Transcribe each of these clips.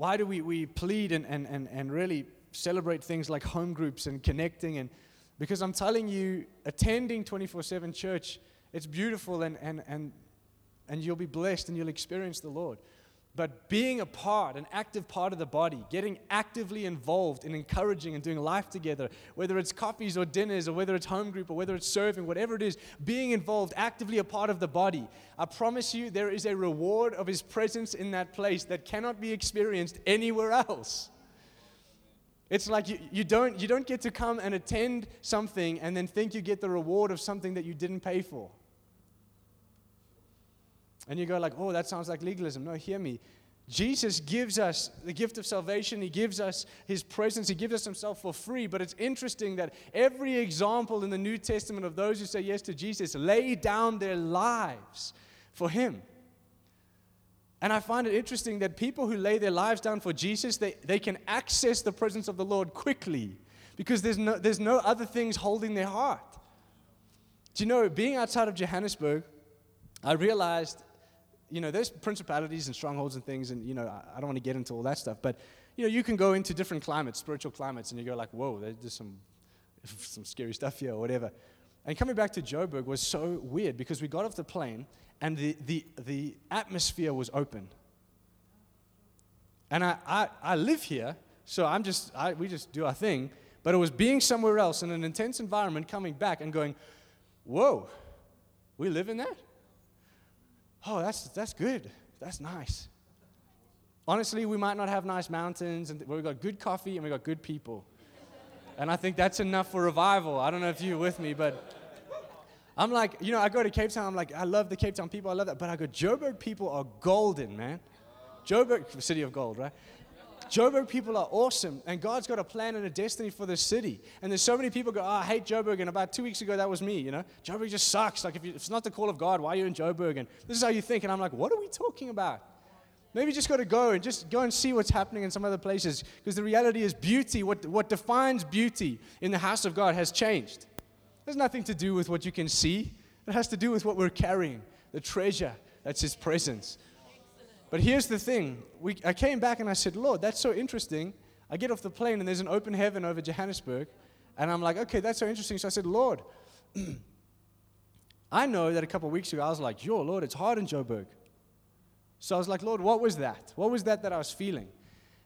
why do we, we plead and, and, and, and really celebrate things like home groups and connecting? And because I'm telling you, attending 24 7 church, it's beautiful and, and, and, and you'll be blessed and you'll experience the Lord. But being a part, an active part of the body, getting actively involved in encouraging and doing life together, whether it's coffees or dinners or whether it's home group or whether it's serving, whatever it is, being involved, actively a part of the body, I promise you there is a reward of His presence in that place that cannot be experienced anywhere else. It's like you, you, don't, you don't get to come and attend something and then think you get the reward of something that you didn't pay for. And you go like, oh, that sounds like legalism. No, hear me. Jesus gives us the gift of salvation. He gives us his presence. He gives us himself for free. But it's interesting that every example in the New Testament of those who say yes to Jesus lay down their lives for him. And I find it interesting that people who lay their lives down for Jesus, they, they can access the presence of the Lord quickly because there's no, there's no other things holding their heart. Do you know, being outside of Johannesburg, I realized you know, there's principalities and strongholds and things, and, you know, I, I don't want to get into all that stuff, but, you know, you can go into different climates, spiritual climates, and you go like, whoa, there's some, some scary stuff here or whatever. And coming back to Joburg was so weird because we got off the plane and the, the, the atmosphere was open. And I, I, I live here, so I'm just, I, we just do our thing. But it was being somewhere else in an intense environment, coming back and going, whoa, we live in that? Oh, that's, that's good. That's nice. Honestly, we might not have nice mountains, and we've got good coffee and we've got good people. And I think that's enough for revival. I don't know if you're with me, but I'm like, you know, I go to Cape Town, I'm like, I love the Cape Town people, I love that. But I go, Joburg people are golden, man. Joburg, city of gold, right? Joburg people are awesome, and God's got a plan and a destiny for this city. And there's so many people go, oh, I hate Joburg. And about two weeks ago, that was me, you know? Joburg just sucks. Like, if, you, if it's not the call of God, why are you in Joburg? And this is how you think. And I'm like, what are we talking about? Maybe just got to go and just go and see what's happening in some other places. Because the reality is, beauty, what, what defines beauty in the house of God has changed. Has nothing to do with what you can see, it has to do with what we're carrying the treasure that's His presence. But here's the thing we, I came back and I said, Lord, that's so interesting. I get off the plane and there's an open heaven over Johannesburg. And I'm like, okay, that's so interesting. So I said, Lord, I know that a couple weeks ago I was like, yo, Lord, it's hard in Joburg. So I was like, Lord, what was that? What was that that I was feeling?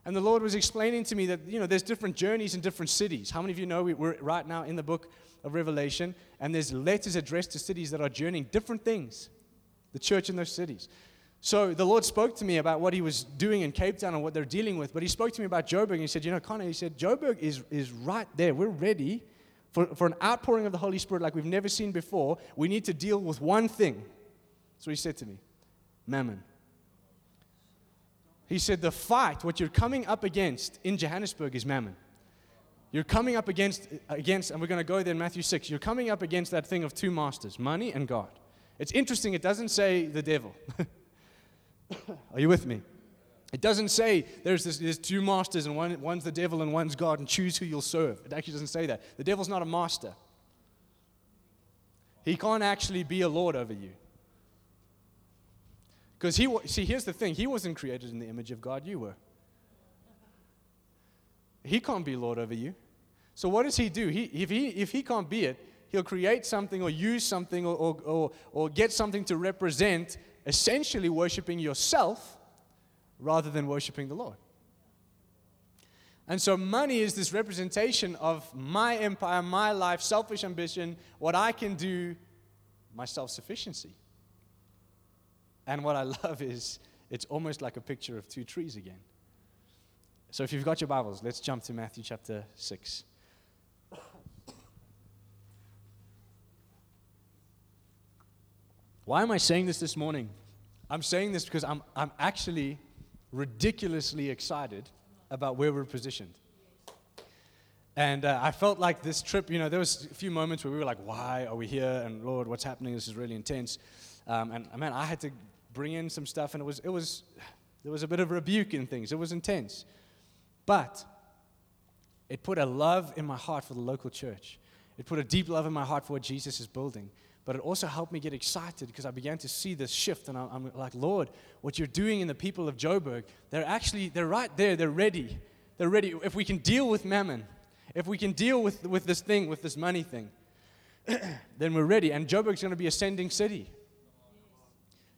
And the Lord was explaining to me that, you know, there's different journeys in different cities. How many of you know we're right now in the book of Revelation and there's letters addressed to cities that are journeying different things, the church in those cities. So the Lord spoke to me about what he was doing in Cape Town and what they're dealing with. But he spoke to me about Joburg and he said, You know, Connor, he said, Joburg is, is right there. We're ready for, for an outpouring of the Holy Spirit like we've never seen before. We need to deal with one thing. So he said to me, Mammon. He said, The fight, what you're coming up against in Johannesburg is mammon. You're coming up against, against and we're going to go there in Matthew 6. You're coming up against that thing of two masters, money and God. It's interesting, it doesn't say the devil. Are you with me? It doesn't say there's, this, there's two masters and one, one's the devil and one's God and choose who you'll serve. It actually doesn't say that. The devil's not a master. He can't actually be a lord over you. Because he, see, here's the thing he wasn't created in the image of God, you were. He can't be lord over you. So what does he do? He, if, he, if he can't be it, he'll create something or use something or, or, or, or get something to represent essentially worshiping yourself rather than worshiping the Lord. And so, money is this representation of my empire, my life, selfish ambition, what I can do, my self sufficiency. And what I love is it's almost like a picture of two trees again. So, if you've got your Bibles, let's jump to Matthew chapter 6. Why am I saying this this morning? I'm saying this because I'm, I'm actually ridiculously excited about where we're positioned. And uh, I felt like this trip, you know, there was a few moments where we were like, why are we here? And Lord, what's happening? This is really intense. Um, and man, I had to bring in some stuff, and it was, it was, there was a bit of rebuke in things. It was intense. But it put a love in my heart for the local church. It put a deep love in my heart for what Jesus is building. But it also helped me get excited because I began to see this shift. And I'm, like, Lord, what you're doing in the people of Joburg, they're actually, they're right there. They're ready. They're ready. If we can deal with mammon, if we can deal with, with this thing, with this money thing, then we're ready. And Joburg's going to be a sending city.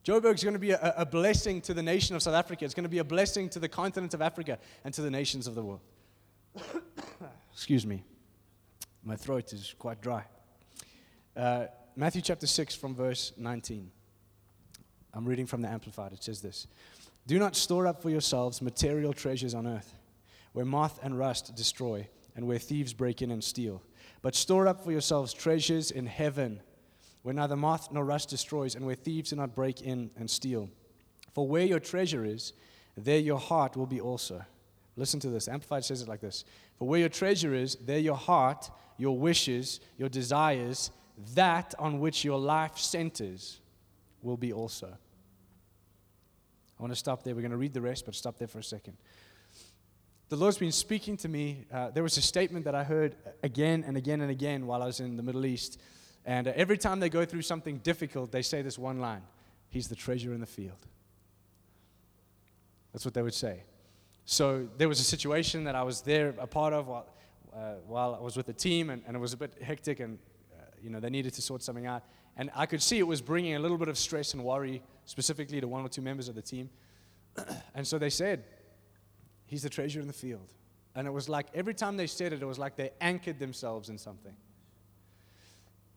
Joburg's going to be a, a, blessing to the nation of South Africa. It's going to be a blessing to the continent of Africa and to the nations of the world. Excuse me. My throat is quite dry. Uh, Matthew chapter 6, from verse 19. I'm reading from the Amplified. It says this Do not store up for yourselves material treasures on earth, where moth and rust destroy, and where thieves break in and steal. But store up for yourselves treasures in heaven, where neither moth nor rust destroys, and where thieves do not break in and steal. For where your treasure is, there your heart will be also. Listen to this. Amplified says it like this For where your treasure is, there your heart, your wishes, your desires, that on which your life centers will be also. I want to stop there. We're going to read the rest, but stop there for a second. The Lord's been speaking to me. Uh, there was a statement that I heard again and again and again while I was in the Middle East. And uh, every time they go through something difficult, they say this one line He's the treasure in the field. That's what they would say. So there was a situation that I was there, a part of, while, uh, while I was with the team, and, and, it was a bit hectic, and you know they needed to sort something out. And I could see it was bringing a little bit of stress and worry, specifically to one or two members of the team. and so they said, He's the treasure in the field. And it was like every time they said it, it was like they anchored themselves in something.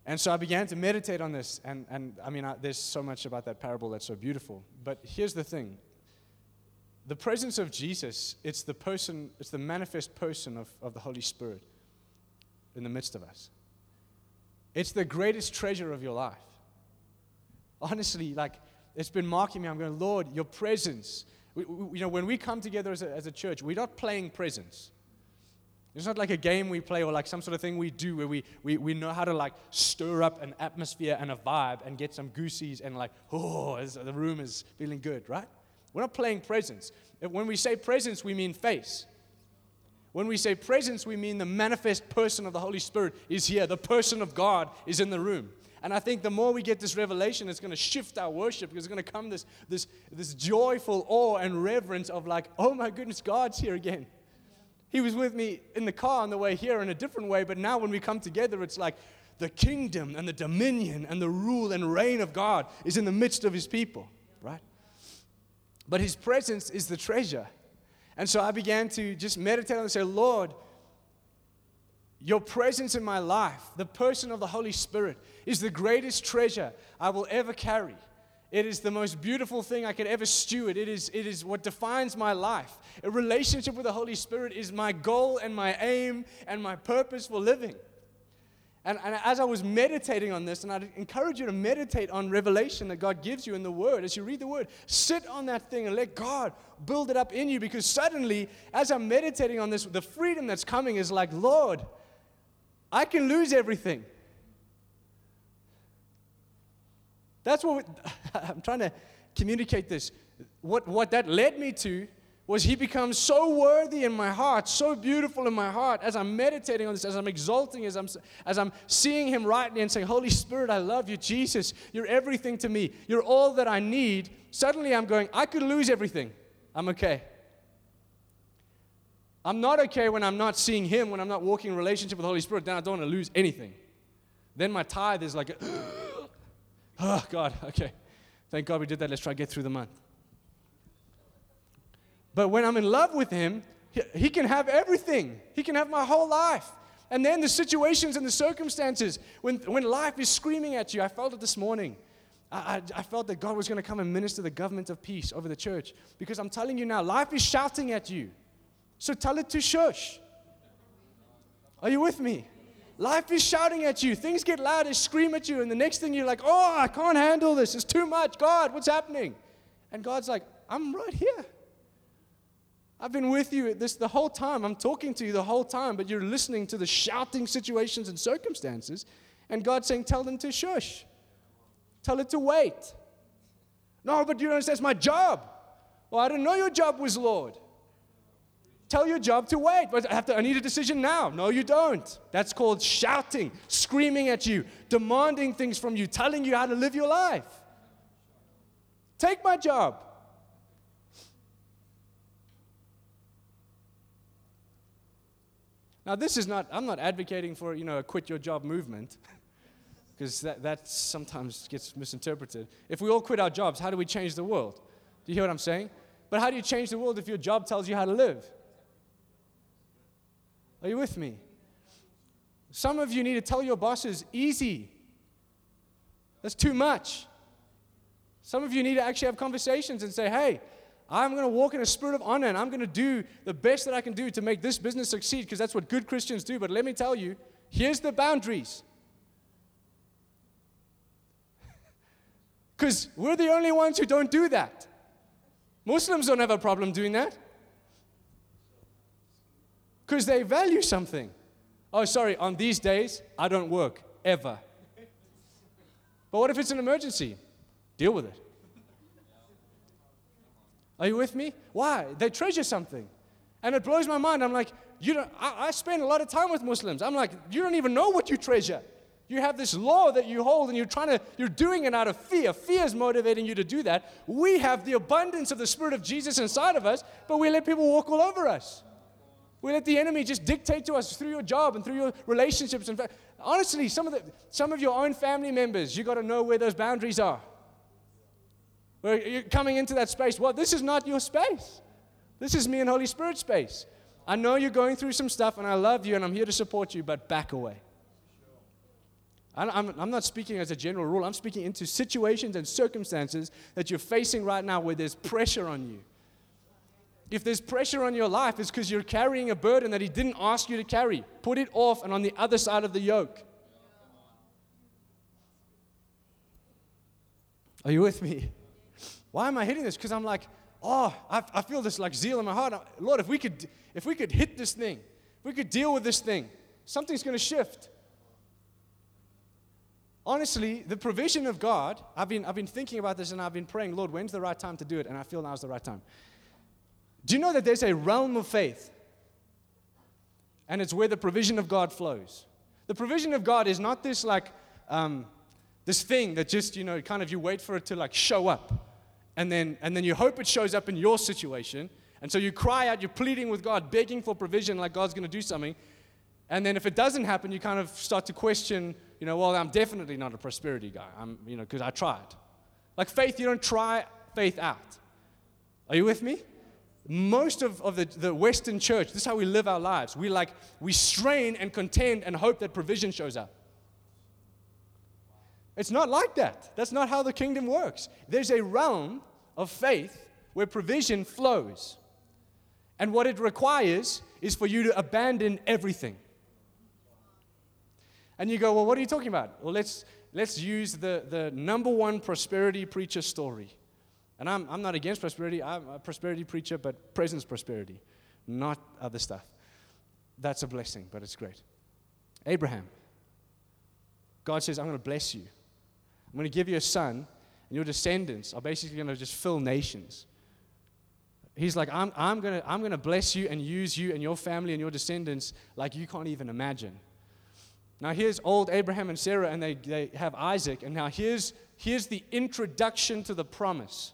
And so I began to meditate on this. And, and I mean, I, there's so much about that parable that's so beautiful. But here's the thing the presence of Jesus, it's the person, it's the manifest person of, of the Holy Spirit in the midst of us. It's the greatest treasure of your life. Honestly, like, it's been marking me. I'm going, Lord, your presence we, we, you know, when we come together as a, as a church, we're not playing presence. It's not like a game we play or like some sort of thing we do where we, we, we know how to like stir up an atmosphere and a vibe and get some goosies and like, oh, the room is feeling good, right? We're not playing presence. When we say presence, we mean face. When we say presence, we mean the manifest person of the Holy Spirit is here. The person of God is in the room. And I think the more we get this revelation, it's going to shift our worship because it's going to come this, this, this joyful awe and reverence of, like, oh my goodness, God's here again. He was with me in the car on the way here in a different way, but now when we come together, it's like the kingdom and the dominion and the rule and reign of God is in the midst of his people, right? But his presence is the treasure. And so I began to just meditate and say, Lord, your presence in my life, the person of the Holy Spirit, is the greatest treasure I will ever carry. It is the most beautiful thing I could ever steward. It is, it is what defines my life. A relationship with the Holy Spirit is my goal and my aim and my purpose for living. And, and as I was meditating on this, and I'd encourage you to meditate on revelation that God gives you in the Word, as you read the Word, sit on that thing and let God build it up in you because suddenly, as I'm meditating on this, the freedom that's coming is like, Lord, I can lose everything. That's what we, I'm trying to communicate this. What, what that led me to was he becomes so worthy in my heart, so beautiful in my heart as I'm meditating on this, as I'm exalting, as I'm, as I'm seeing him rightly and saying, Holy Spirit, I love you. Jesus, you're everything to me. You're all that I need. Suddenly I'm going, I could lose everything. I'm okay. I'm not okay when I'm not seeing Him, when I'm not walking in relationship with the Holy Spirit. Then I don't want to lose anything. Then my tithe is like, oh, God, okay. Thank God we did that. Let's try to get through the month. But when I'm in love with Him, he, can have everything, He can have my whole life. And then the situations and the circumstances, when, when life is screaming at you, I felt it this morning. I, I, I felt that God was going to come and minister the government of peace over the church. Because I'm telling you now, life is shouting at you. So tell it to shush. Are you with me? Life is shouting at you. Things get loud, they scream at you, and the next thing you're like, oh, I can't handle this. It's too much. God, what's happening? And God's like, I'm right here. I've been with you at this the whole time. I'm talking to you the whole time, but you're listening to the shouting situations and circumstances. And God's saying, Tell them to shush. Tell it to wait. No, but you don't understand, it's my job. Well, I didn't know your job was Lord. Tell your job to wait. But I, have to, I need a decision now. No, you don't. That's called shouting, screaming at you, demanding things from you, telling you how to live your life. Take my job. Now, this is not, I'm not advocating for, you know, a quit your job movement, because that, that sometimes gets misinterpreted. If we all quit our jobs, how do we change the world? Do you hear what I'm saying? But how do you change the world if your job tells you how to live? Are you with me? Some of you need to tell your bosses, easy. That's too much. Some of you need to actually have conversations and say, hey, I'm going to walk in a spirit of honor and I'm going to do the best that I can do to make this business succeed because that's what good Christians do. But let me tell you, here's the boundaries. Because we're the only ones who don't do that. Muslims don't have a problem doing that. Because they value something. Oh, sorry, on these days, I don't work, ever. But what if it's an emergency? Deal with it. Are you with me? Why? They treasure something. And it blows my mind. I'm like, you don't, I, I spend a lot of time with Muslims. I'm like, you don't even know what you treasure. You have this law that you hold and you're trying to, you're doing it out of fear. Fear is motivating you to do that. We have the abundance of the Spirit of Jesus inside of us, but we let people walk all over us. We let the enemy just dictate to us through your job and through your relationships. And honestly, some of, the, some of your own family members, you got to know where those boundaries are. Where you're coming into that space. Well, this is not your space. This is me and Holy Spirit space. I know you're going through some stuff, and I love you, and I'm here to support you, but back away. I'm, I'm not speaking as a general rule. I'm speaking into situations and circumstances that you're facing right now where there's pressure on you. If there's pressure on your life, it's because you're carrying a burden that He didn't ask you to carry. Put it off and on the other side of the yoke. Are you with me? Why am I hitting this? Because I'm like, oh, I, I feel this like zeal in my heart. Lord, if we could, if we could hit this thing, if we could deal with this thing, something's going to shift. Honestly, the provision of God, I've been, I've been thinking about this and I've been praying, Lord, when's the right time to do it? And I feel now's the right time. Do you know that there's a realm of faith? And it's where the provision of God flows. The provision of God is not this like, um, this thing that just, you know, kind of you wait for it to like show up and then, and then you hope it shows up in your situation. And so you cry out, you're pleading with God, begging for provision, like God's going to do something. And then if it doesn't happen, you kind of start to question, you know, well, I'm definitely not a prosperity guy. I'm, you know, because I tried. Like faith, you don't try faith out. Are you with me? Most of, of the, the Western church, this is how we live our lives. We like, we strain and contend and hope that provision shows up. It's not like that. That's not how the kingdom works. There's a realm of faith where provision flows. And what it requires is for you to abandon everything. And you go, well, what are you talking about? Well, let's, let's use the, the number one prosperity preacher story. And I'm, I'm not against prosperity, I'm a prosperity preacher, but presence prosperity, not other stuff. That's a blessing, but it's great. Abraham. God says, I'm going to bless you. I'm going to give you a son and your descendants are basically going to just fill nations. He's like, I'm, I'm going to I'm to bless you and use you and your family and your descendants like you can't even imagine. Now, here's old Abraham and Sarah, and they, they have Isaac. And now, here's, here's the introduction to the promise.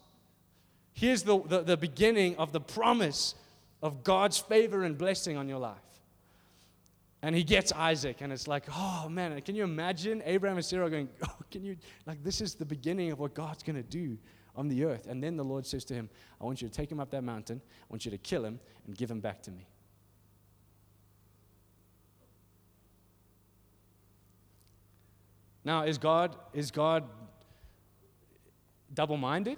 Here's the, the, the beginning of the promise of God's favor and blessing on your life. And he gets Isaac, and it's like, oh man, can you imagine Abraham and Sarah going, oh, can you, like, this is the beginning of what God's going to do on the earth. And then the Lord says to him, I want you to take him up that mountain, I want you to kill him, and give him back to me. Now, is God, is God double minded?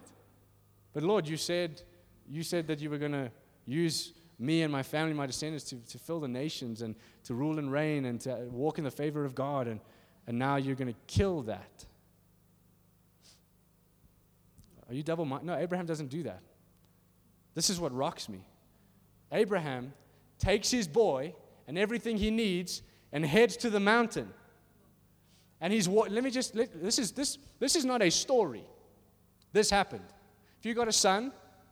But Lord, you said, you said that you were going to use me and my family, my descendants, to, to fill the nations and to rule and reign and to walk in the favor of God. And, and now you're going to kill that. Are you double minded? No, Abraham doesn't do that. This is what rocks me. Abraham takes his boy and everything he needs and heads to the mountain. And he's what? let me just let, this is this this is not a story. This happened. If you got a son,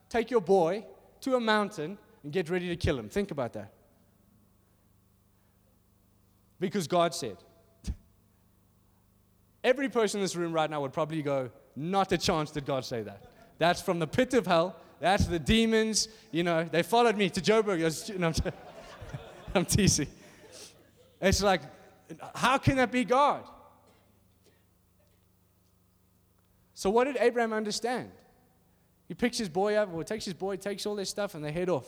take your boy to a mountain and get ready to kill him. Think about that. Because God said. Every person in this room right now would probably go, Not a chance did God say that. That's from the pit of hell. That's the demons. You know, they followed me to Joburg. No, I'm, I'm teasing. It's like, how can that be God? So, what did Abraham understand? He picks his boy up, or takes his boy, takes all this stuff, and they head off.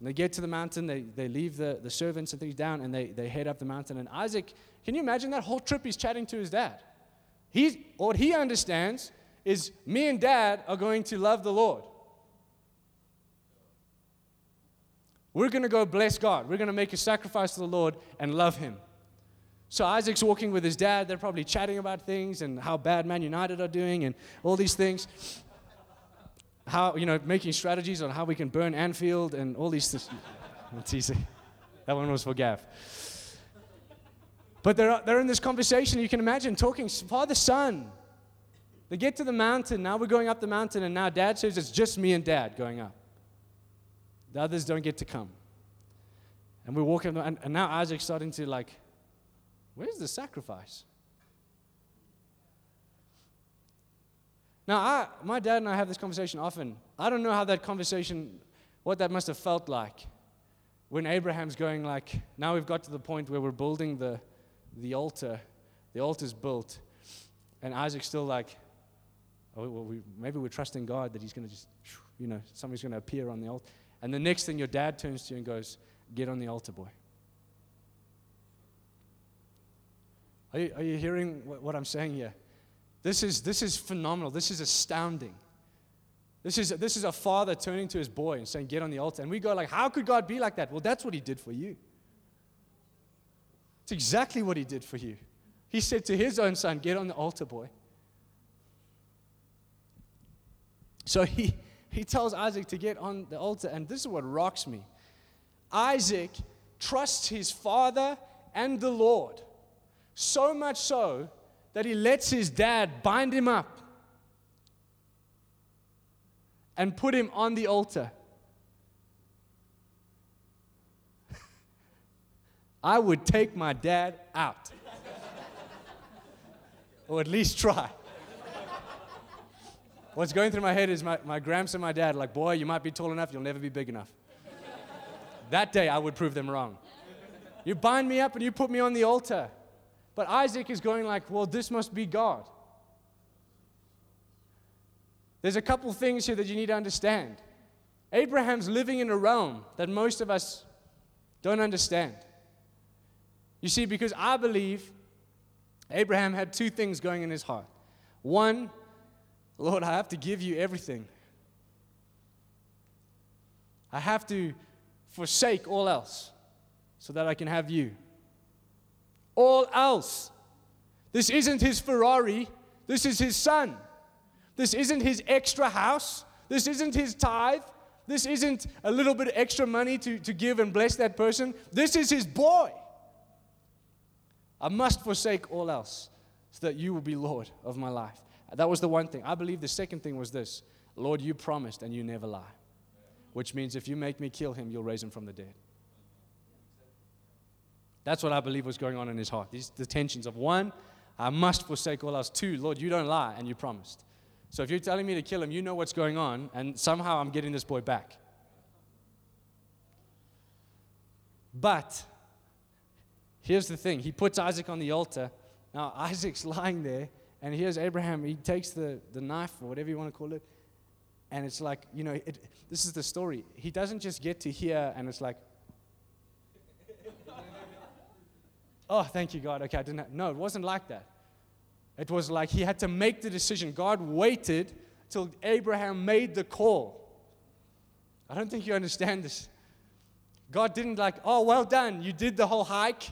And they get to the mountain, they, they leave the, the servants and things down, and they, they head up the mountain. And Isaac, can you imagine that whole trip he's chatting to his dad? He's, what he understands is me and dad are going to love the Lord. We're going to go bless God. We're going to make a sacrifice to the Lord and love Him. So Isaac's walking with his dad. They're probably chatting about things and how bad Man United are doing and all these things. How, you know, making strategies on how we can burn Anfield and all these things. It's easy. That one was for Gav. But they're, they're in this conversation, you can imagine, talking father, son. They get to the mountain. Now we're going up the mountain, and now dad says it's just me and dad going up. The others don't get to come. And we're walking, and, and now Isaac's starting to like, where's the sacrifice? Now, I, my dad and I have this conversation often. I don't know how that conversation, what that must have felt like when Abraham's going like, now we've got to the point where we're building the, the altar. The altar's built. And Isaac's still like, oh, well, we, maybe we're trusting God that he's going to just, you know, somebody's going to appear on the altar. And the next thing your dad turns to you and goes, Get on the altar, boy. Are you, are you hearing what, what I'm saying here? This is, this is phenomenal. This is astounding. This is, this is a father turning to his boy and saying, Get on the altar. And we go, like, How could God be like that? Well, that's what he did for you. It's exactly what he did for you. He said to his own son, Get on the altar, boy. So he, he tells Isaac to get on the altar, and this is what rocks me. Isaac trusts his father and the Lord so much so that he lets his dad bind him up and put him on the altar. I would take my dad out, or at least try. What's going through my head is my, my gramps and my dad, like, boy, you might be tall enough, you'll never be big enough. that day, I would prove them wrong. You bind me up and you put me on the altar. But Isaac is going like, well, this must be God. There's a couple things here that you need to understand. Abraham's living in a realm that most of us don't understand. You see, because I believe Abraham had two things going in his heart. One, Lord, I have to give you everything. I have to forsake all else so that I can have you. All else. This isn't his Ferrari, this is his son. This isn't his extra house, this isn't his tithe. This isn't a little bit of extra money to, to give and bless that person. This is his boy. I must forsake all else so that you will be Lord of my life. That was the one thing. I believe the second thing was this Lord, you promised and you never lie. Which means if you make me kill him, you'll raise him from the dead. That's what I believe was going on in his heart. These the tensions of one, I must forsake all else. Two, Lord, you don't lie and you promised. So if you're telling me to kill him, you know what's going on, and somehow I'm getting this boy back. But here's the thing he puts Isaac on the altar. Now, Isaac's lying there, and here's Abraham. He takes the, the knife, or whatever you want to call it, and it's like, you know, it, this is the story. He doesn't just get to hear, and it's like, oh, thank you, God. Okay, I didn't. Have, no, it wasn't like that. It was like he had to make the decision. God waited till Abraham made the call. I don't think you understand this. God didn't like, oh, well done. You did the whole hike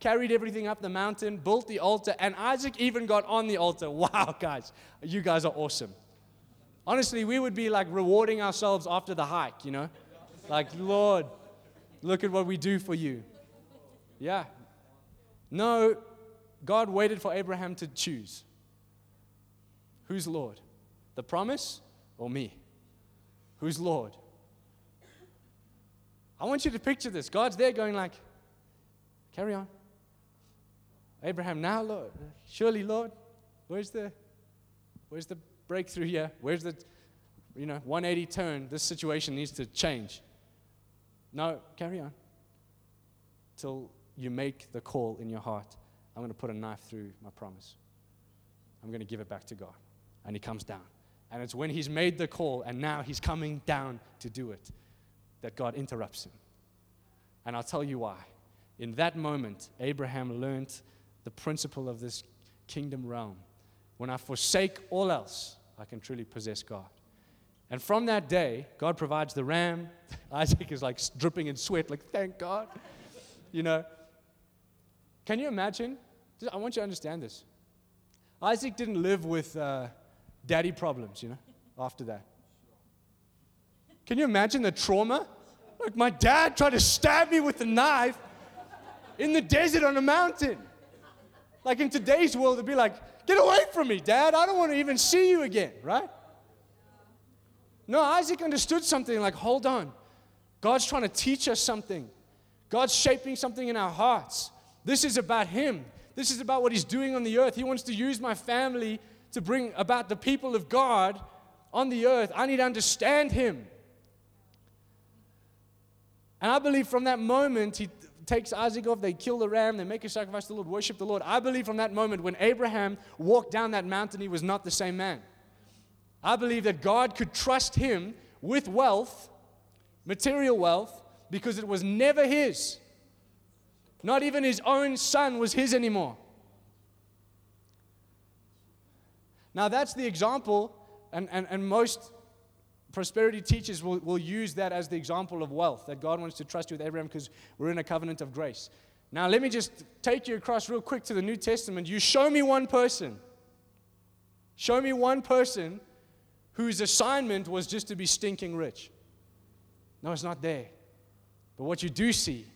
carried everything up the mountain, built the altar, and Isaac even got on the altar. Wow, guys, you guys are awesome. Honestly, we would be like rewarding ourselves after the hike, you know? Like, Lord, look at what we do for you. Yeah. No, God waited for Abraham to choose. Who's Lord? The promise or me? Who's Lord? I want you to picture this. God's there going like, carry on. Abraham, now, Lord, surely, Lord, where's the, where's the breakthrough here? Where's the, you know, 180 turn? This situation needs to change. No, carry on. Till you make the call in your heart. I'm going to put a knife through my promise. I'm going to give it back to God. And he comes down. And it's when he's made the call and now he's coming down to do it that God interrupts him. And I'll tell you why. In that moment, Abraham learned the principle of this kingdom realm. When I forsake all else, I can truly possess God. And from that day, God provides the ram. Isaac is like dripping in sweat, like, thank God. You know, can you imagine? I want you to understand this. Isaac didn't live with uh, daddy problems, you know, after that. Can you imagine the trauma? Like, my dad tried to stab me with a knife in the desert on a mountain. Like, in today's world, it'd be like, get away from me, dad. I don't want to even see you again, right? No, Isaac understood something like, hold on. God's trying to teach us something. God's shaping something in our hearts. This is about Him. This is about what He's doing on the earth. He wants to use my family to bring about the people of God on the earth. I need to understand Him. And I believe from that moment, He takes Isaac off, they kill the ram, they make a sacrifice to the Lord, worship the Lord. I believe from that moment, when Abraham walked down that mountain, he was not the same man. I believe that God could trust him with wealth, material wealth, because it was never his. Not even his own son was his anymore. Now, that's the example, and, and, and most prosperity teachers will, will use that as the example of wealth, that God wants to trust you with Abraham because we're in a covenant of grace. Now, let me just take you across real quick to the New Testament. You show me one person. Show me one person whose assignment was just to be stinking rich. No, it's not there. But what you do see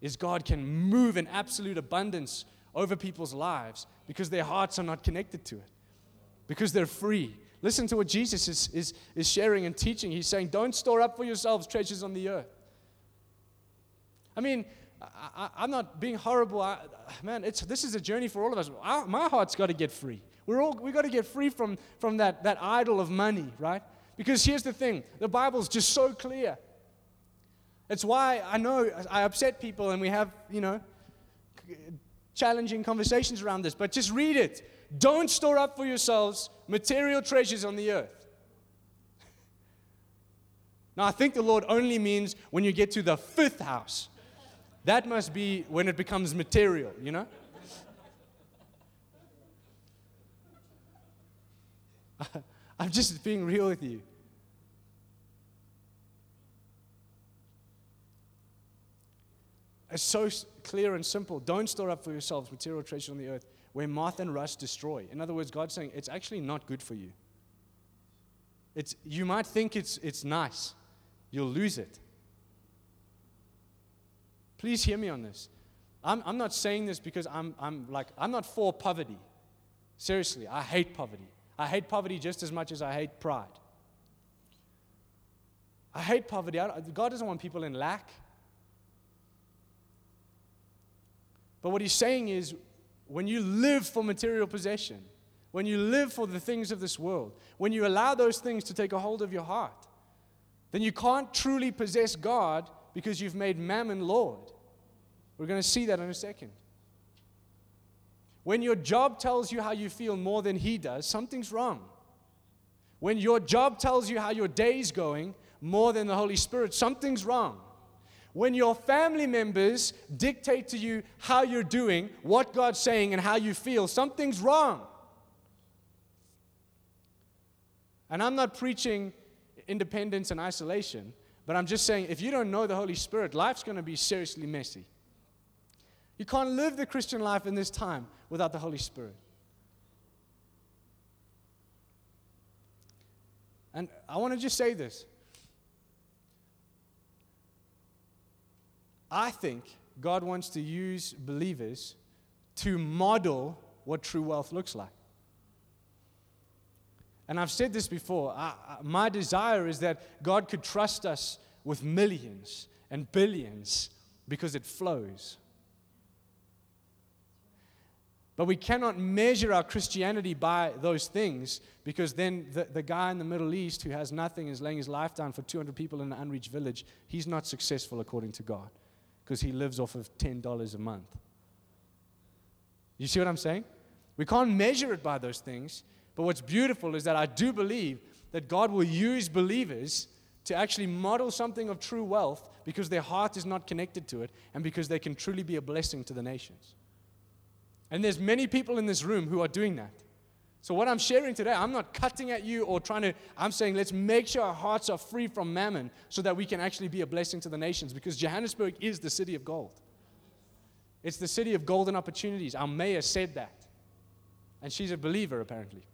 is God can move in absolute abundance over people's lives because their hearts are not connected to it, because they're free. Listen to what Jesus is, is, is sharing and teaching. He's saying, Don't store up for yourselves treasures on the earth. I mean, I, am not being horrible. I, man, it's, this is a journey for all of us. Our, my heart's got to get free. We're all, we got to get free from, from that, that idol of money, right? Because here's the thing the Bible's just so clear. It's why I know I upset people and we have, you know, challenging conversations around this, but just read it. Don't store up for yourselves material treasures on the earth. Now, I think the Lord only means when you get to the fifth house. That must be when it becomes material, you know? I'm just being real with you. It's so clear and simple. Don't store up for yourselves material treasure on the earth where moth and rust destroy. In other words, God's saying it's actually not good for you. It's, you might think it's, it's nice, you'll lose it. Please hear me on this. I'm, I'm not saying this because I'm, I'm like, I'm not for poverty. Seriously, I hate poverty. I hate poverty just as much as I hate pride. I hate poverty. I, God doesn't want people in lack. But what he's saying is when you live for material possession, when you live for the things of this world, when you allow those things to take a hold of your heart, then you can't truly possess God because you've made mammon Lord. We're going to see that in a second. When your job tells you how you feel more than He does, something's wrong. When your job tells you how your day's going more than the Holy Spirit, something's wrong. When your family members dictate to you how you're doing, what God's saying, and how you feel, something's wrong. And I'm not preaching independence and isolation, but I'm just saying if you don't know the Holy Spirit, life's going to be seriously messy. You can't live the Christian life in this time without the Holy Spirit. And I want to just say this I think God wants to use believers to model what true wealth looks like. And I've said this before. I, I, my desire is that God could trust us with millions and billions because it flows. But we cannot measure our Christianity by those things because then the, the guy in the Middle East who has nothing is laying his life down for 200 people in an unreached village. He's not successful according to God because he lives off of $10 a month. You see what I'm saying? We can't measure it by those things. But what's beautiful is that I do believe that God will use believers to actually model something of true wealth because their heart is not connected to it and because they can truly be a blessing to the nations. And there's many people in this room who are doing that. So, what I'm sharing today, I'm not cutting at you or trying to, I'm saying let's make sure our hearts are free from mammon so that we can actually be a blessing to the nations because Johannesburg is the city of gold. It's the city of golden opportunities. Our mayor said that. And she's a believer, apparently.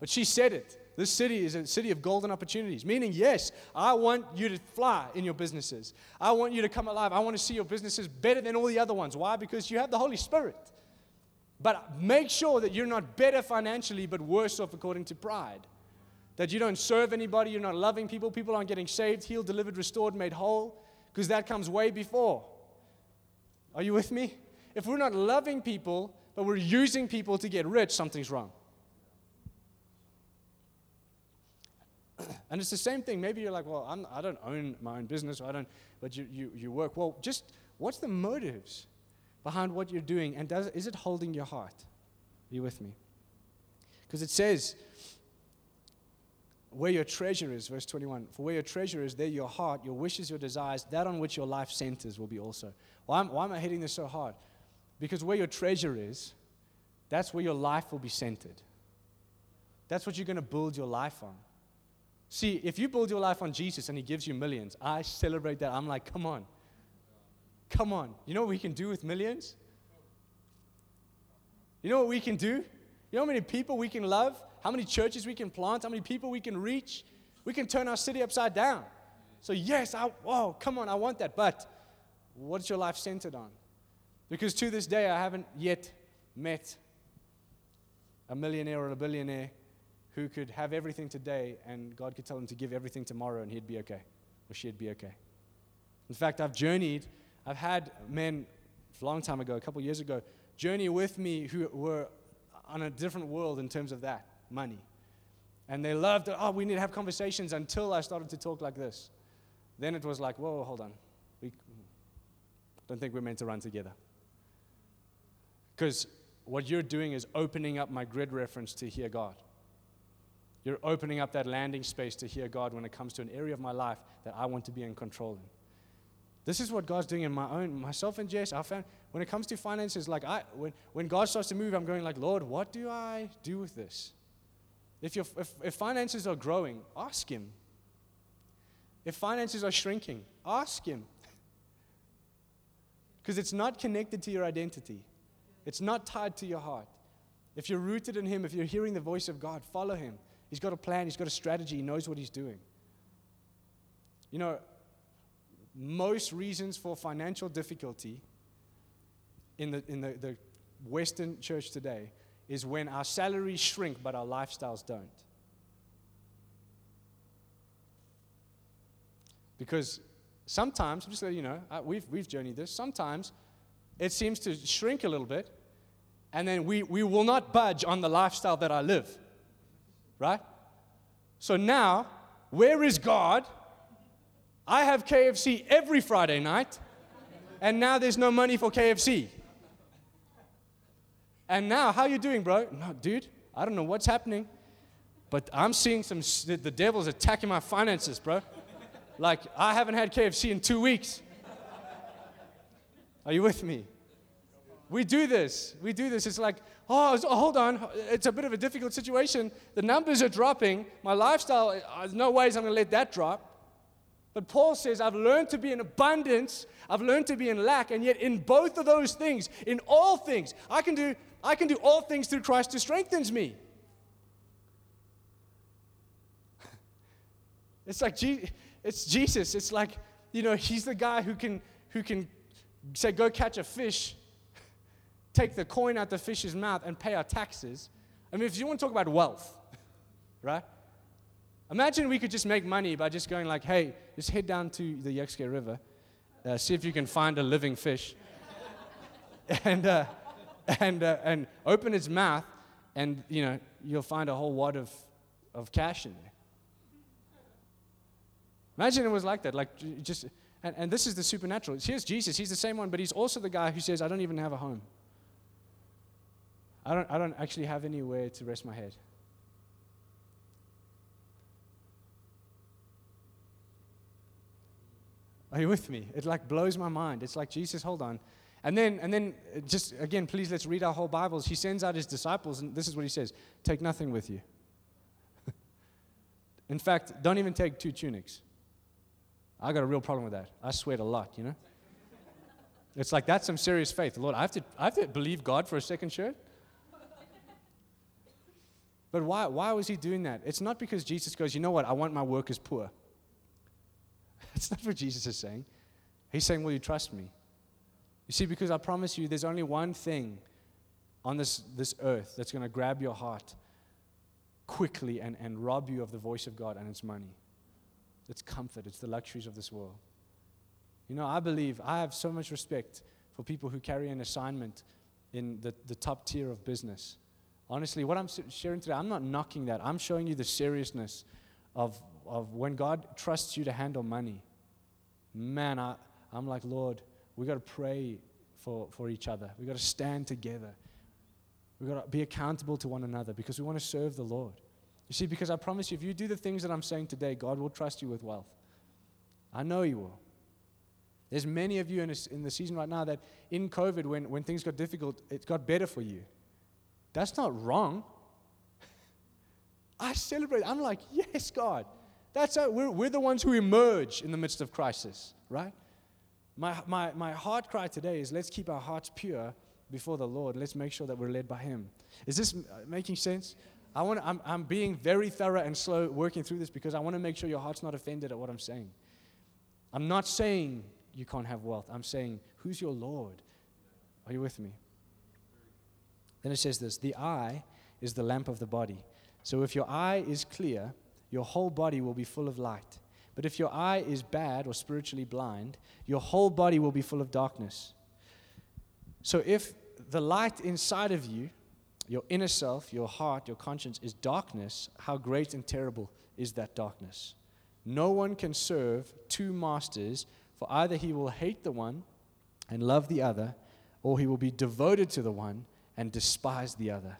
But she said it. This city is a city of golden opportunities, meaning, yes, I want you to fly in your businesses. I want you to come alive. I want to see your businesses better than all the other ones. Why? Because you have the Holy Spirit. But make sure that you're not better financially, but worse off according to pride. That you don't serve anybody, you're not loving people, people aren't getting saved, healed, delivered, restored, made whole, because that comes way before. Are you with me? If we're not loving people, but we're using people to get rich, something's wrong. And it's the same thing. Maybe you're like, well, I'm, I do not own my own business, I don't, but you, you, you work. Well, just what's the motives? Behind what you're doing? And does, is it holding your heart? Are you with me? Because it says, where your treasure is, verse 21, for where your treasure is, there your heart, your wishes, your desires, that on which your life centers will be also. Why am, why am I hitting this so hard? Because where your treasure is, that's where your life will be centered. That's what you're going to build your life on. See, if you build your life on Jesus and He gives you millions, I celebrate that. I'm like, come on. Come on. You know what we can do with millions? You know what we can do? You know how many people we can love? How many churches we can plant? How many people we can reach? We can turn our city upside down. So, yes, I, oh, come on, I want that. But what's your life centered on? Because to this day, I haven't yet met a millionaire or a billionaire who could have everything today and God could tell him to give everything tomorrow and he'd be okay or she'd be okay. In fact, I've journeyed I've had men a long time ago, a couple years ago, journey with me who were on a different world in terms of that money. And they loved. Oh, we need to have conversations until I started to talk like this. Then it was like, whoa, hold on. We don't think we're meant to run together. Because what you're doing is opening up my grid reference to hear God. You're opening up that landing space to hear God when it comes to an area of my life that I want to be in control in. This is what God's doing in my own, myself and Jess, our family. When it comes to finances, like I, when, when God starts to move, I'm going like, Lord, what do I do with this? If, your, if, if finances are growing, ask Him. If finances are shrinking, ask Him. Because it's not connected to your identity, it's not tied to your heart. If you're rooted in Him, if you're hearing the voice of God, follow Him. He's got a plan, He's got a strategy, He knows what He's doing. You know, most reasons for financial difficulty in the, in the, the Western church today is when our salaries shrink but our lifestyles don't. Because sometimes, I'm just you know, uh, we've, we've journeyed this, sometimes it seems to shrink a little bit, and then we, we will not budge on the lifestyle that I live. Right? So now, where is God I have KFC every Friday night, and now there's no money for KFC. And now, how are you doing, bro? No, dude, I don't know what's happening, but I'm seeing some, the devil's attacking my finances, bro. Like, I haven't had KFC in two weeks. Are you with me? We do this. We do this. It's like, oh, oh hold on. It's a bit of a difficult situation. The numbers are dropping. My lifestyle, uh, there's no ways I'm going to let that drop. But Paul says, I've learned to be in abundance, I've learned to be in lack, and yet in both of those things, in all things, I can do, I can do all things through Christ who strengthens me. It's like it's Jesus. It's like, you know, he's the guy who can who can say, go catch a fish, take the coin out the fish's mouth, and pay our taxes. I mean, if you want to talk about wealth, right? Imagine we could just make money by just going like, hey, just head down to the Jukskei River Uh, see if you can find a living fish. and, uh, and, uh, and open its mouth, and, you know, you'll find a whole wad of, of cash in there. Imagine it was like that. Like, just, and, and this is the supernatural. Here's Jesus. He's the same one, but he's also the guy who says, I don't even have a home. I don't, I don't actually have anywhere to rest my head. Are you with me? It like blows my mind. It's like, Jesus, hold on. And then, and then uh, just again, please let's read our whole Bibles. He sends out his disciples, and this is what he says Take nothing with you. In fact, don't even take two tunics. I got a real problem with that. I sweat a lot, you know? It's like that's some serious faith. Lord, I have to, I have to believe God for a second shirt? But why, why was he doing that? It's not because Jesus goes, you know what, I want my workers poor. That's not what Jesus is saying. He's saying, Will you trust me? You see, because I promise you, there's only one thing on this, this earth that's going to grab your heart quickly and, and rob you of the voice of God, and it's money. It's comfort, it's the luxuries of this world. You know, I believe, I have so much respect for people who carry an assignment in the, the top tier of business. Honestly, what I'm sharing today, I'm not knocking that. I'm showing you the seriousness of, of when God trusts you to handle money. Man, I, I'm like, Lord, we got to pray for, for each other. We got to stand together. We got to be accountable to one another because we want to serve the Lord. You see, because I promise you, if you do the things that I'm saying today, God will trust you with wealth. I know He will. There's many of you in, in the season right now that in COVID, when, when things got difficult, it got better for you. That's not wrong. I celebrate. I'm like, yes, God. That's how, we're, we're the ones who emerge in the midst of crisis, right? My, my, my heart cry today is let's keep our hearts pure before the Lord. Let's make sure that we're led by Him. Is this uh, making sense? I want I'm, I'm being very thorough and slow working through this because I want to make sure your heart's not offended at what I'm saying. I'm not saying you can't have wealth. I'm saying, who's your Lord? Are you with me? Then it says this the eye is the lamp of the body. So if your eye is clear, your whole body will be full of light. But if your eye is bad or spiritually blind, your whole body will be full of darkness. So if the light inside of you, your inner self, your heart, your conscience is darkness, how great and terrible is that darkness? No one can serve two masters, for either he will hate the one and love the other, or he will be devoted to the one and despise the other.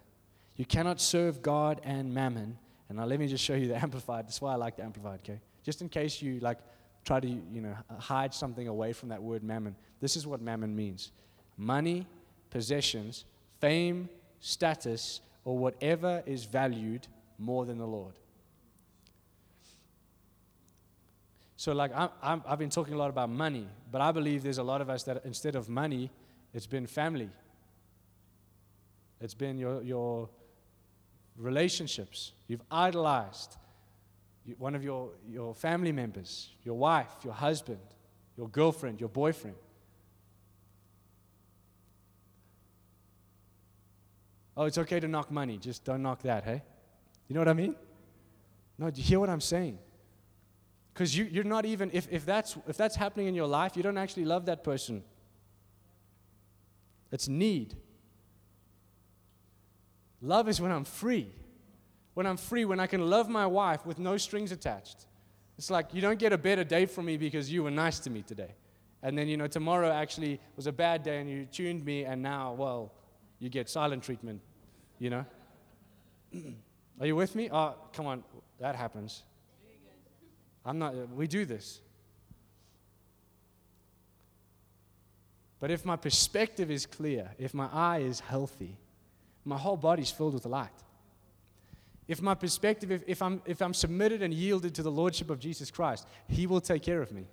You cannot serve God and mammon. And now let me just show you the amplified. That's why I like the amplified, okay? Just in case you like try to, you know, hide something away from that word mammon. This is what mammon means. Money, possessions, fame, status, or whatever is valued more than the Lord. So, like, i have been talking a lot about money, but I believe there's a lot of us that instead of money, it's been family. It's been your, your relationships. You've idolized one of your, your family members, your wife, your husband, your girlfriend, your boyfriend. Oh, it's okay to knock money. Just don't knock that, hey? You know what I mean? No, do you hear what I'm saying? Because you, you're not even, if, if, that's, if that's happening in your life, you don't actually love that person. It's need. Love is when I'm free. When I'm free, when I can love my wife with no strings attached. It's like you don't get a better day from me because you were nice to me today. And then, you know, tomorrow actually was a bad day and you tuned me, and now, well, you get silent treatment, you know? Are you with me? Oh, come on, that happens. I'm not, we do this. But if my perspective is clear, if my eye is healthy, my whole body's filled with light. If my perspective, if, if, I'm, if I'm submitted and yielded to the Lordship of Jesus Christ, He will take care of me.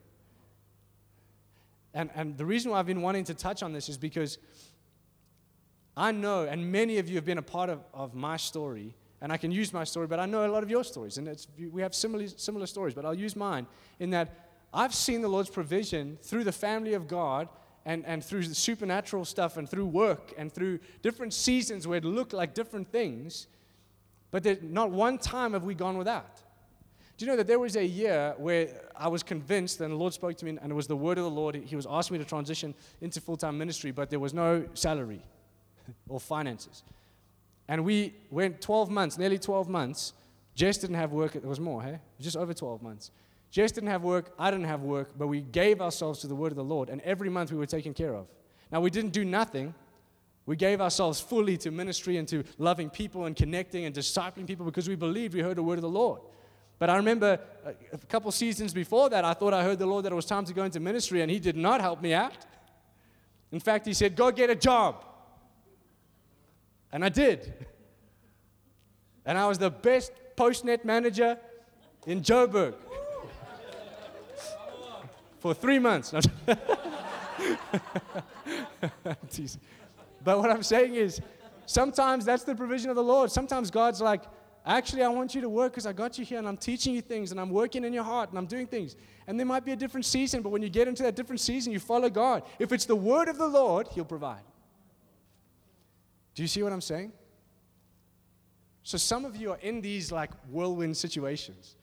And, and the reason why I've been wanting to touch on this is because I know, and many of you have been a part of, of my story, and I can use my story, but I know a lot of your stories, and it's, we have similar, similar stories, but I'll use mine in that I've seen the Lord's provision through the family of God and, and through supernatural stuff and through work and through different seasons where it looked like different things, but not one time have we gone without. Do you know that there was a year where I was convinced, and the Lord spoke to me, and it was the word of the Lord. He was asking me to transition into full time ministry, but there was no salary or finances. And we went 12 months, nearly 12 months. Jess didn't have work. It was more, hey? Just over 12 months. Jess didn't have work. I didn't have work, but we gave ourselves to the word of the Lord, and every month we were taken care of. Now, we didn't do nothing. We gave ourselves fully to ministry and to loving people and connecting and discipling people because we believed we heard the word of the Lord. But I remember uh, a couple seasons before that, I thought I heard the Lord that it was time to go into ministry, and He did not help me out. In fact, He said, Go get a job. And I did. And I was the best PostNet manager in Joburg for three months. but what I'm saying is, sometimes that's the provision of the Lord. Sometimes God's like, Actually, I want you to work because I got you here and I'm teaching you things and I'm working in your heart and I'm doing things. And there might be a different season, but when you get into that different season, you follow God. If it's the word of the Lord, He'll provide. Do you see what I'm saying? So some of you are in these like whirlwind situations.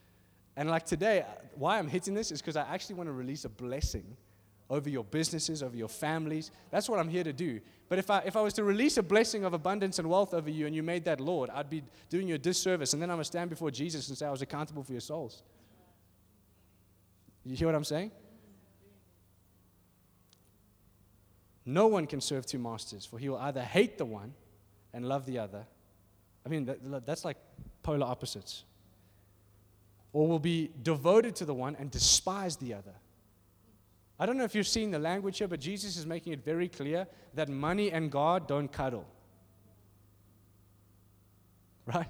And like today, uh, why I'm hitting this is because I actually want to release a blessing over your businesses, over your families. That's what I'm here to do. But if I, if I was to release a blessing of abundance and wealth over you and you made that Lord, I'd be doing you a disservice. And then I'm going to stand before Jesus and say I was accountable for your souls. You hear what I'm saying? No one can serve two masters, for he will either hate the one and love the other. I mean, that, that's like polar opposites. Or will be devoted to the one and despise the other. I don't know if you've seen the language here, but Jesus is making it very clear that money and God don't cuddle. Right?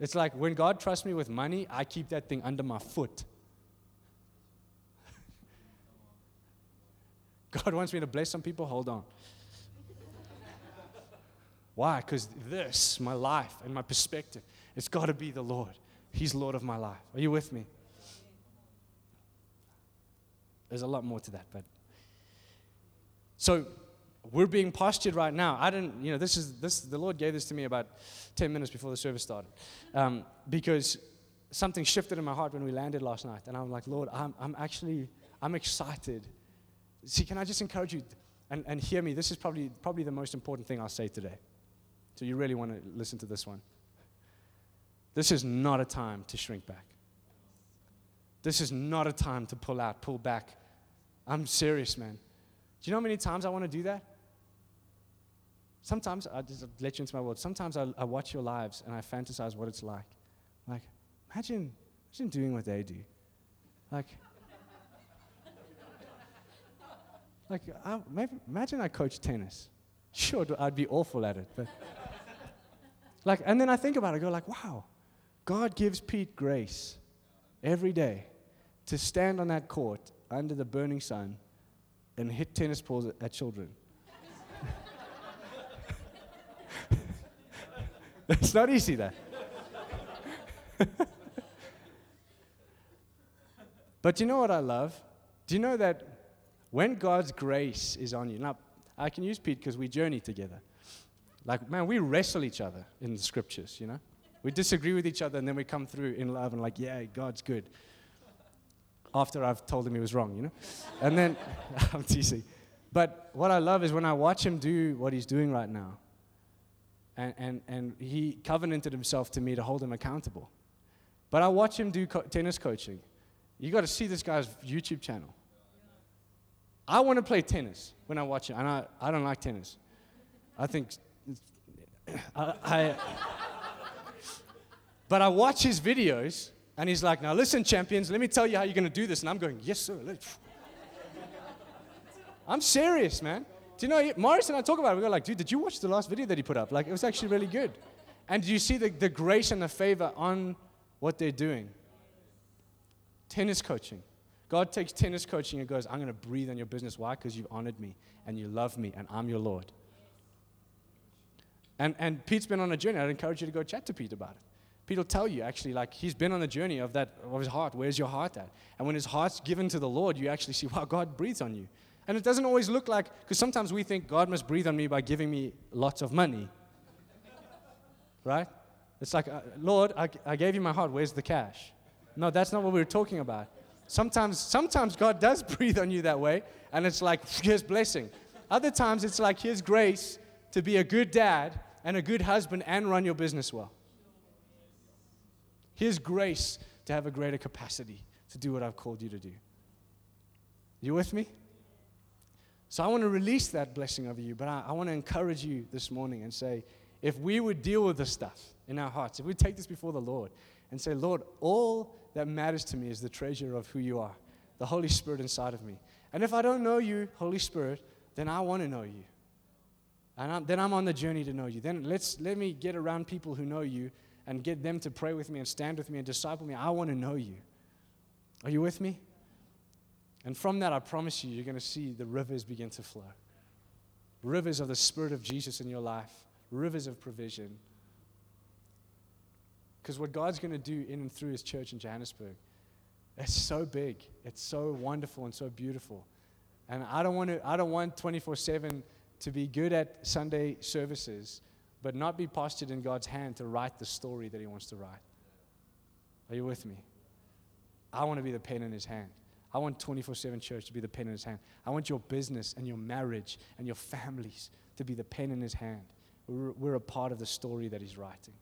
It's like when God trusts me with money, I keep that thing under my foot. God wants me to bless some people, hold on. Why? Because this, my life and my perspective, it's got to be the Lord. He's Lord of my life. Are you with me? There's a lot more to that, but so we're being postured right now. I didn't, you know, this is this. The Lord gave this to me about ten minutes before the service started, um, because something shifted in my heart when we landed last night, and I'm like, Lord, I'm, I'm actually, I'm excited. See, can I just encourage you and, and hear me? This is probably probably the most important thing I'll say today. So you really want to listen to this one. This is not a time to shrink back. This is not a time to pull out, pull back, I'm serious, man. Do you know how many times I want to do that? Sometimes, I just let you into my world. Sometimes I, I watch your lives and I fantasize what it's like. Like, imagine, imagine doing what they do. Like, like I, maybe, imagine I coach tennis. Sure, I'd be awful at it, but like, and then I think about it. I go like, wow, God gives Pete grace every day to stand on that court under the burning sun and hit tennis balls at children. it's not easy, that. but you know what I love? Do you know that when God's grace is on you, now I can use Pete because we journey together. Like, man, we wrestle each other in the scriptures, you know? We disagree with each other and then we come through in love and, like, yeah, God's good after I've told him he was wrong, you know? And then, I'm teasing. But what I love is when I watch him do what he's doing right now, and, and, and he covenanted himself to me to hold him accountable. But I watch him do co- tennis coaching. You got to see this guy's YouTube channel. I want to play tennis when I watch it, and I, I don't like tennis. I think, I, I but I watch his videos, and he's like, Now listen, champions, let me tell you how you're going to do this. And I'm going, Yes, sir. I'm serious, man. Do you know, Morris and I talk about it. We go like, dude, did you watch the last video that he put up? Like, it was actually really good. And you see the, the grace and the favor on what they're doing? Tennis coaching. God takes tennis coaching and goes, I'm going to breathe on your business. Why? Because you've honored me and you love me and I'm your Lord. And, and Pete's been on a journey. I'd encourage you to go chat to Pete about it. Pete will tell you actually, like he's been on the journey of that of his heart. Where's your heart at? And when his heart's given to the Lord, you actually see, wow, God breathes on you. And it doesn't always look like, because sometimes we think God must breathe on me by giving me lots of money. right? It's like, uh, Lord, I, I gave you my heart. Where's the cash? No, that's not what we were talking about. Sometimes, sometimes God does breathe on you that way, and it's like, here's blessing. Other times, it's like, here's grace to be a good dad and a good husband and run your business well. Here's grace to have a greater capacity to do what I've called you to do. You with me? So I want to release that blessing over you, but I, I want to encourage you this morning and say, if we would deal with this stuff in our hearts, if we take this before the Lord and say, Lord, all that matters to me is the treasure of who you are, the Holy Spirit inside of me. And if I don't know you, Holy Spirit, then I want to know you. And I'm, then I'm on the journey to know you. Then let's let me get around people who know you and get them to pray with me and stand with me and disciple me. I want to know you. Are you with me? And from that, I promise you, you're going to see the rivers begin to flow. Rivers of the Spirit of Jesus in your life, rivers of provision. Because what God's going to do in and through His church in Johannesburg, it's so big, it's so wonderful and so beautiful. And I don't want to, I don't want 24 7 to be good at Sunday services, but not be postured in God's hand to write the story that He wants to write. Are you with me? I want to be the pen in His hand. I want 24 7 church to be the pen in His hand. I want your business and your marriage and your families to be the pen in His hand. We're, we're a part of the story that He's writing.